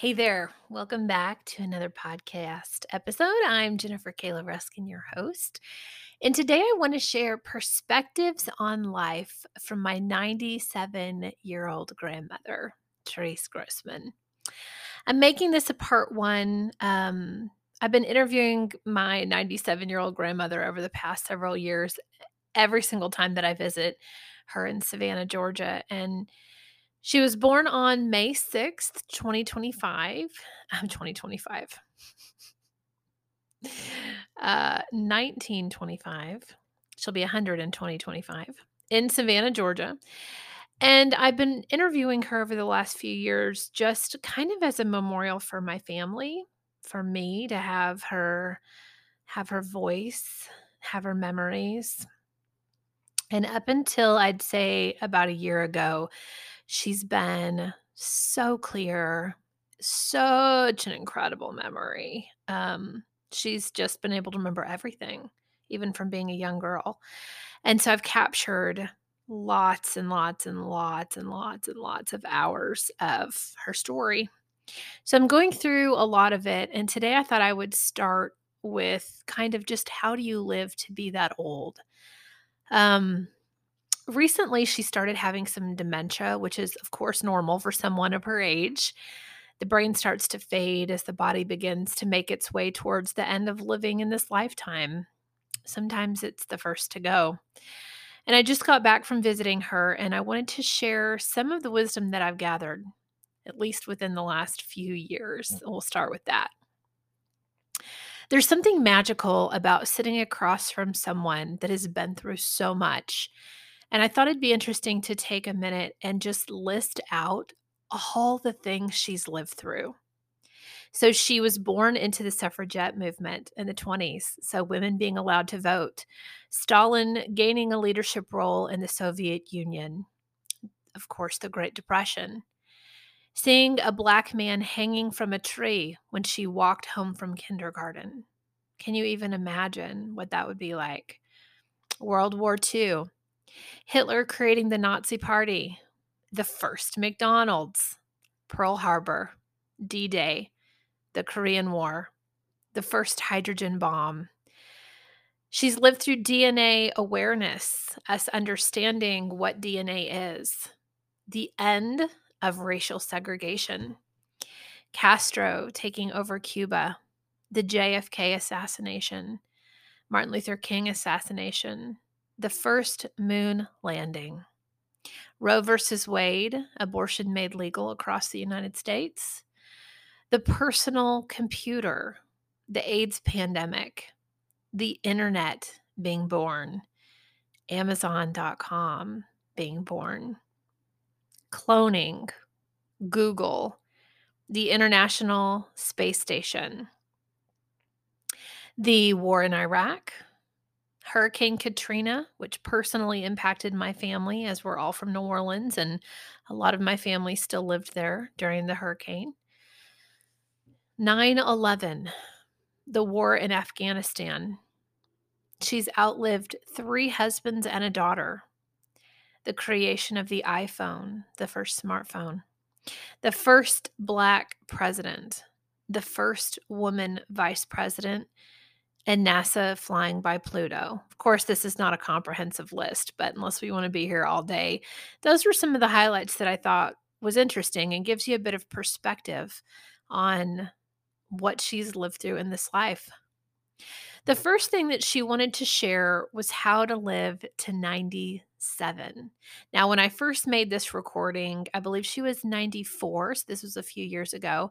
Hey there. Welcome back to another podcast episode. I'm Jennifer Kayla Ruskin, your host. And today I want to share perspectives on life from my 97 year old grandmother, Therese Grossman. I'm making this a part one. Um, I've been interviewing my 97 year old grandmother over the past several years, every single time that I visit her in Savannah, Georgia. And she was born on May 6th, 2025. I'm 2025. Uh, 1925. She'll be 100 in 2025 in Savannah, Georgia. And I've been interviewing her over the last few years just kind of as a memorial for my family, for me to have her have her voice, have her memories. And up until I'd say about a year ago, she's been so clear, such an incredible memory. Um, she's just been able to remember everything, even from being a young girl. And so I've captured lots and lots and lots and lots and lots of hours of her story. So I'm going through a lot of it. And today I thought I would start with kind of just how do you live to be that old? Um, recently she started having some dementia, which is, of course, normal for someone of her age. The brain starts to fade as the body begins to make its way towards the end of living in this lifetime. Sometimes it's the first to go. And I just got back from visiting her, and I wanted to share some of the wisdom that I've gathered, at least within the last few years. We'll start with that. There's something magical about sitting across from someone that has been through so much and I thought it'd be interesting to take a minute and just list out all the things she's lived through. So she was born into the suffragette movement in the 20s, so women being allowed to vote, Stalin gaining a leadership role in the Soviet Union, of course, the Great Depression, seeing a black man hanging from a tree when she walked home from kindergarten. Can you even imagine what that would be like? World War II, Hitler creating the Nazi Party, the first McDonald's, Pearl Harbor, D Day, the Korean War, the first hydrogen bomb. She's lived through DNA awareness, us understanding what DNA is, the end of racial segregation, Castro taking over Cuba, the JFK assassination, Martin Luther King assassination, the first moon landing. Roe versus Wade, abortion made legal across the United States. The personal computer, the AIDS pandemic, the internet being born, Amazon.com being born, cloning, Google, the International Space Station, the war in Iraq, Hurricane Katrina, which personally impacted my family as we're all from New Orleans and a lot of my family still lived there during the hurricane. 9 11, the war in Afghanistan. She's outlived three husbands and a daughter. The creation of the iPhone, the first smartphone. The first black president. The first woman vice president and NASA flying by Pluto. Of course, this is not a comprehensive list, but unless we want to be here all day, those were some of the highlights that I thought was interesting and gives you a bit of perspective on what she's lived through in this life. The first thing that she wanted to share was how to live to 97. Now, when I first made this recording, I believe she was 94. So this was a few years ago.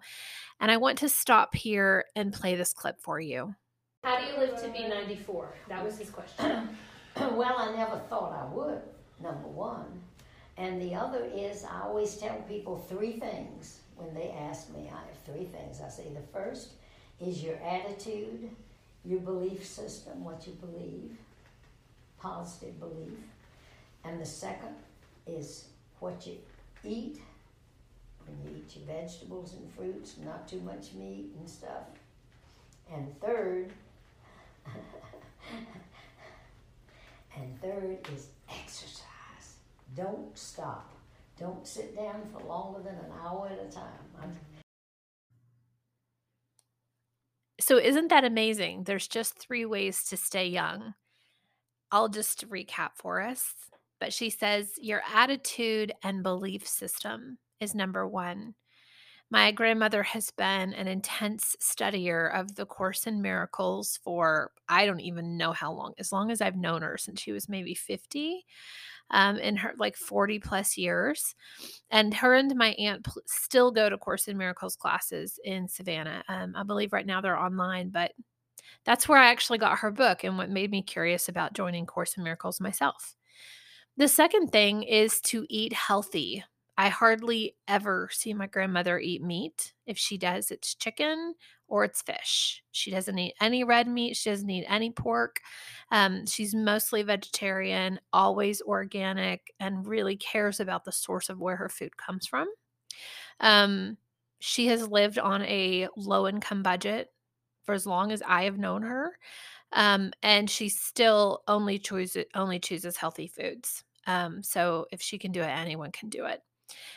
And I want to stop here and play this clip for you. How do you live to be 94? That was his question. well, I never thought I would, number one. And the other is I always tell people three things when they ask me. I have three things. I say the first is your attitude, your belief system, what you believe, positive belief. And the second is what you eat. When you eat your vegetables and fruits, not too much meat and stuff. And third and third is exercise. Don't stop. Don't sit down for longer than an hour at a time. so, isn't that amazing? There's just three ways to stay young. I'll just recap for us. But she says your attitude and belief system is number one. My grandmother has been an intense studier of the Course in Miracles for I don't even know how long, as long as I've known her since she was maybe 50 um, in her like 40 plus years. And her and my aunt pl- still go to Course in Miracles classes in Savannah. Um, I believe right now they're online, but that's where I actually got her book and what made me curious about joining Course in Miracles myself. The second thing is to eat healthy. I hardly ever see my grandmother eat meat. If she does, it's chicken or it's fish. She doesn't eat any red meat. She doesn't eat any pork. Um, she's mostly vegetarian, always organic, and really cares about the source of where her food comes from. Um, she has lived on a low income budget for as long as I have known her. Um, and she still only chooses only chooses healthy foods. Um, so if she can do it, anyone can do it.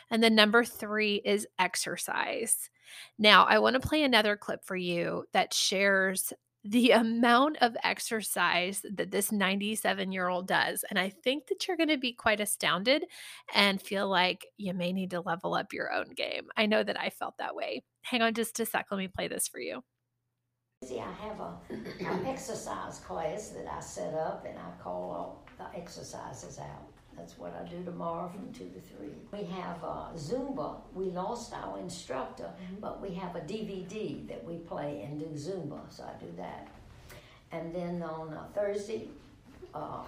And then number three is exercise. Now, I want to play another clip for you that shares the amount of exercise that this 97 year old does. And I think that you're going to be quite astounded and feel like you may need to level up your own game. I know that I felt that way. Hang on just a sec. Let me play this for you. See, I have a, an exercise class that I set up and I call all the exercises out. That's what I do tomorrow from 2 to 3. We have uh, Zumba. We lost our instructor, mm-hmm. but we have a DVD that we play and do Zumba, so I do that. And then on uh, Thursday, uh,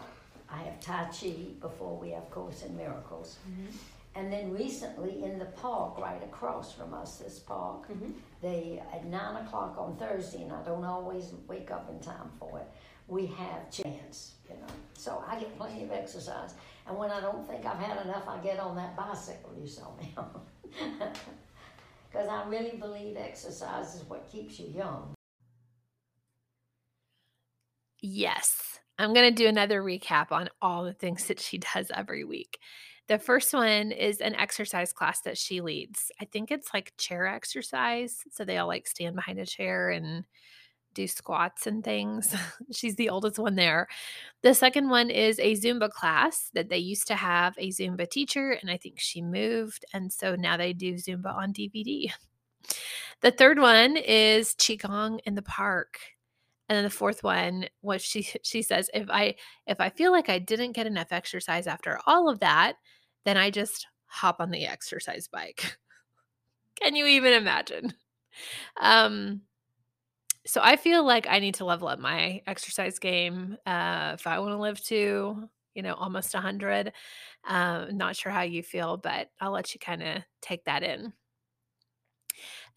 I have Tai Chi before we have Course in Miracles. Mm-hmm. And then recently in the park right across from us, this park, mm-hmm. they at 9 o'clock on Thursday, and I don't always wake up in time for it, we have chance, you know. So I get plenty of exercise. And when I don't think I've had enough, I get on that bicycle you saw me on. Because I really believe exercise is what keeps you young. Yes. I'm going to do another recap on all the things that she does every week. The first one is an exercise class that she leads. I think it's like chair exercise. So they all like stand behind a chair and do squats and things. She's the oldest one there. The second one is a Zumba class that they used to have a Zumba teacher, and I think she moved. And so now they do Zumba on DVD. The third one is Qigong in the park. And then the fourth one was she she says if I if I feel like I didn't get enough exercise after all of that, then I just hop on the exercise bike. Can you even imagine? Um so I feel like I need to level up my exercise game uh, if I want to live to, you know, almost 100. Uh, not sure how you feel, but I'll let you kind of take that in.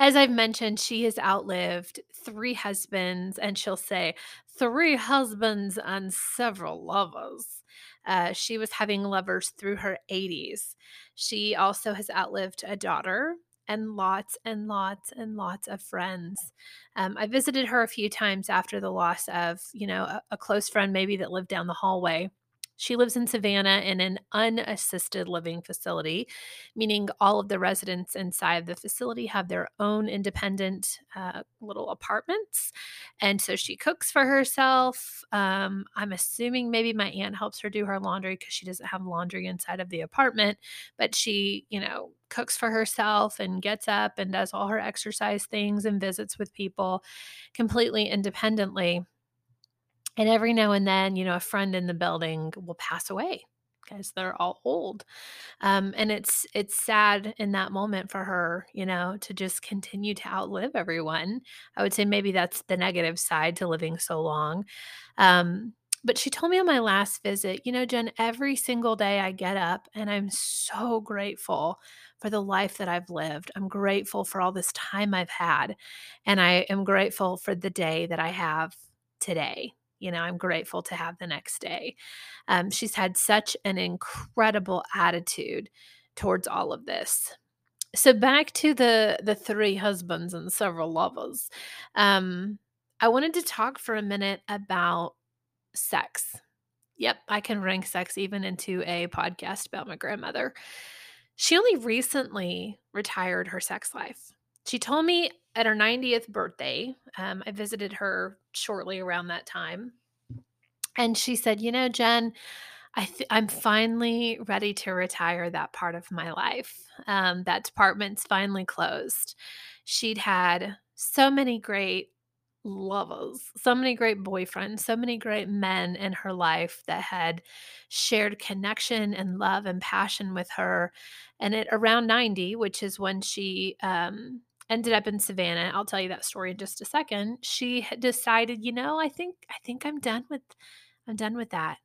As I've mentioned, she has outlived three husbands, and she'll say, three husbands and several lovers. Uh, she was having lovers through her 80s. She also has outlived a daughter and lots and lots and lots of friends. Um, I visited her a few times after the loss of, you know, a, a close friend maybe that lived down the hallway. She lives in Savannah in an unassisted living facility, meaning all of the residents inside the facility have their own independent uh, little apartments. And so she cooks for herself. Um, I'm assuming maybe my aunt helps her do her laundry because she doesn't have laundry inside of the apartment, but she, you know, cooks for herself and gets up and does all her exercise things and visits with people completely independently. And every now and then, you know, a friend in the building will pass away because they're all old. Um, and it's it's sad in that moment for her, you know, to just continue to outlive everyone. I would say maybe that's the negative side to living so long. Um, but she told me on my last visit, you know, Jen, every single day I get up and I'm so grateful for the life that I've lived. I'm grateful for all this time I've had. And I am grateful for the day that I have today you know i'm grateful to have the next day um, she's had such an incredible attitude towards all of this so back to the the three husbands and several lovers um, i wanted to talk for a minute about sex yep i can rank sex even into a podcast about my grandmother she only recently retired her sex life she told me at her 90th birthday, um, I visited her shortly around that time. And she said, You know, Jen, I I'm finally ready to retire that part of my life. Um, that department's finally closed. She'd had so many great lovers, so many great boyfriends, so many great men in her life that had shared connection and love and passion with her. And at around 90, which is when she um, ended up in Savannah, I'll tell you that story in just a second. She decided, you know, I think I think I'm done with I'm done with that.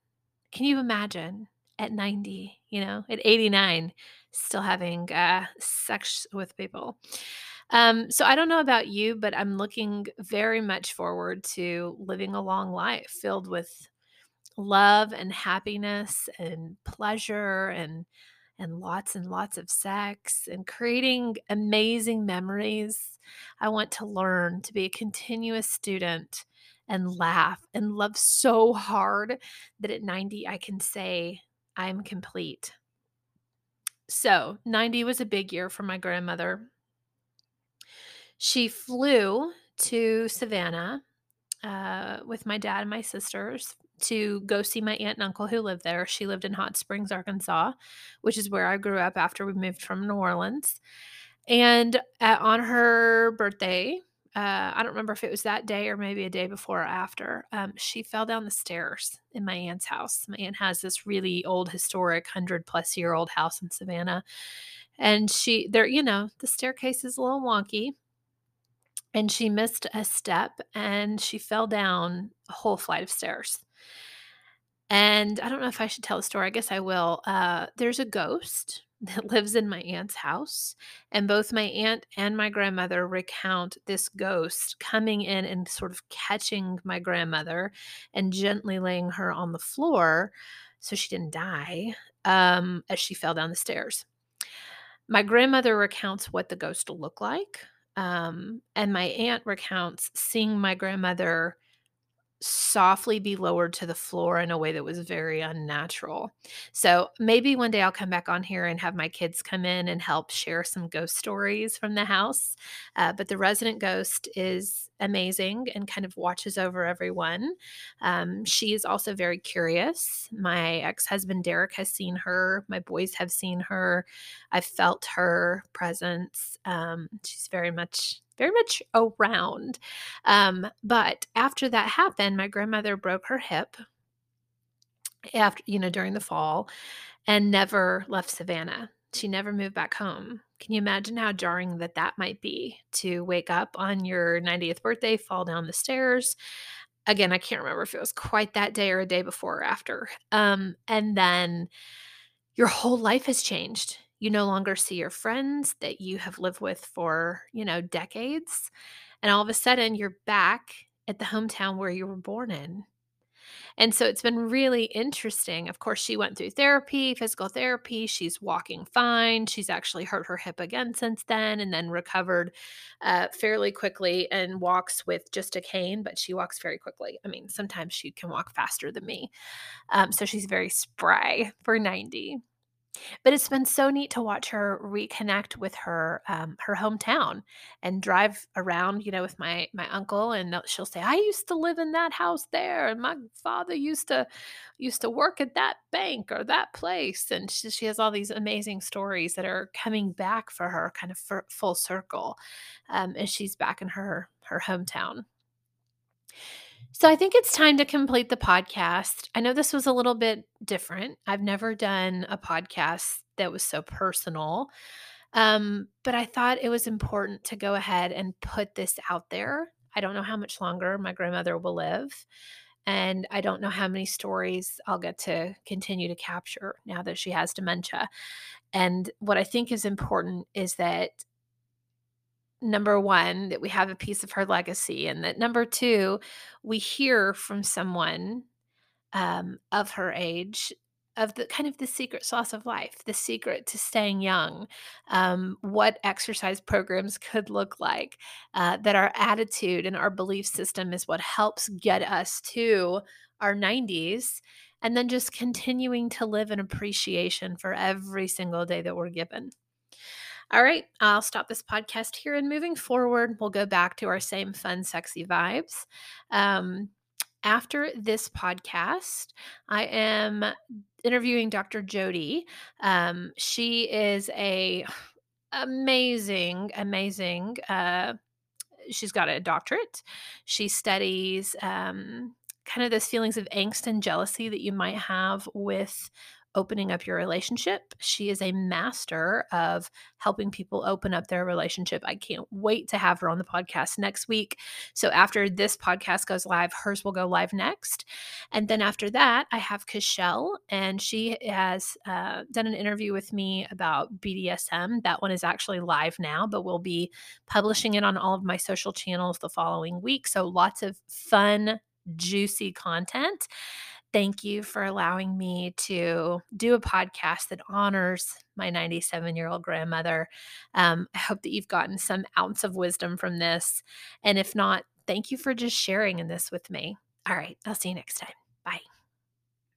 Can you imagine at 90, you know, at 89, still having uh, sex with people? Um, so I don't know about you, but I'm looking very much forward to living a long life filled with love and happiness and pleasure and and lots and lots of sex and creating amazing memories. I want to learn to be a continuous student and laugh and love so hard that at 90 I can say I'm complete. So, 90 was a big year for my grandmother. She flew to Savannah uh, with my dad and my sisters to go see my aunt and uncle who lived there. She lived in Hot Springs, Arkansas, which is where I grew up after we moved from New Orleans. And at, on her birthday, uh, I don't remember if it was that day or maybe a day before or after, um, she fell down the stairs in my aunt's house. My aunt has this really old, historic, 100 plus year old house in Savannah. And she, there, you know, the staircase is a little wonky and she missed a step and she fell down a whole flight of stairs. And I don't know if I should tell the story. I guess I will. Uh, there's a ghost that lives in my aunt's house, and both my aunt and my grandmother recount this ghost coming in and sort of catching my grandmother and gently laying her on the floor so she didn't die um, as she fell down the stairs. My grandmother recounts what the ghost looked like. Um, and my aunt recounts seeing my grandmother softly be lowered to the floor in a way that was very unnatural. So maybe one day I'll come back on here and have my kids come in and help share some ghost stories from the house. Uh, but the resident ghost is amazing and kind of watches over everyone. Um, she is also very curious. My ex husband Derek has seen her, my boys have seen her. I've felt her presence. Um, she's very much very much around. Um, but after that happened, my grandmother broke her hip after, you know, during the fall and never left Savannah. She never moved back home. Can you imagine how jarring that that might be to wake up on your 90th birthday, fall down the stairs? Again, I can't remember if it was quite that day or a day before or after. Um, and then your whole life has changed you no longer see your friends that you have lived with for, you know, decades. And all of a sudden you're back at the hometown where you were born in. And so it's been really interesting. Of course, she went through therapy, physical therapy. She's walking fine. She's actually hurt her hip again since then and then recovered uh, fairly quickly and walks with just a cane, but she walks very quickly. I mean, sometimes she can walk faster than me. Um, so she's very spry for 90. But it's been so neat to watch her reconnect with her um, her hometown and drive around, you know, with my my uncle, and she'll say, "I used to live in that house there, and my father used to used to work at that bank or that place." And she, she has all these amazing stories that are coming back for her, kind of for, full circle, um, as she's back in her her hometown. So I think it's time to complete the podcast. I know this was a little bit different. I've never done a podcast that was so personal. Um, but I thought it was important to go ahead and put this out there. I don't know how much longer my grandmother will live. And I don't know how many stories I'll get to continue to capture now that she has dementia. And what I think is important is that number one, that we have a piece of her legacy, and that number two, we hear from someone um, of her age of the kind of the secret sauce of life, the secret to staying young, um, what exercise programs could look like, uh, that our attitude and our belief system is what helps get us to our 90s, and then just continuing to live in appreciation for every single day that we're given. All right, I'll stop this podcast here and moving forward, we'll go back to our same fun, sexy vibes. Um, after this podcast, I am interviewing Dr. Jody. Um, she is a amazing, amazing. Uh, she's got a doctorate. She studies um, kind of those feelings of angst and jealousy that you might have with opening up your relationship. She is a master of helping people open up their relationship. I can't wait to have her on the podcast next week. So after this podcast goes live, hers will go live next. And then after that, I have Cashel, and she has uh, done an interview with me about BDSM. That one is actually live now, but we'll be publishing it on all of my social channels the following week. So lots of fun, juicy content. Thank you for allowing me to do a podcast that honors my 97 year old grandmother. Um, I hope that you've gotten some ounce of wisdom from this. And if not, thank you for just sharing in this with me. All right, I'll see you next time.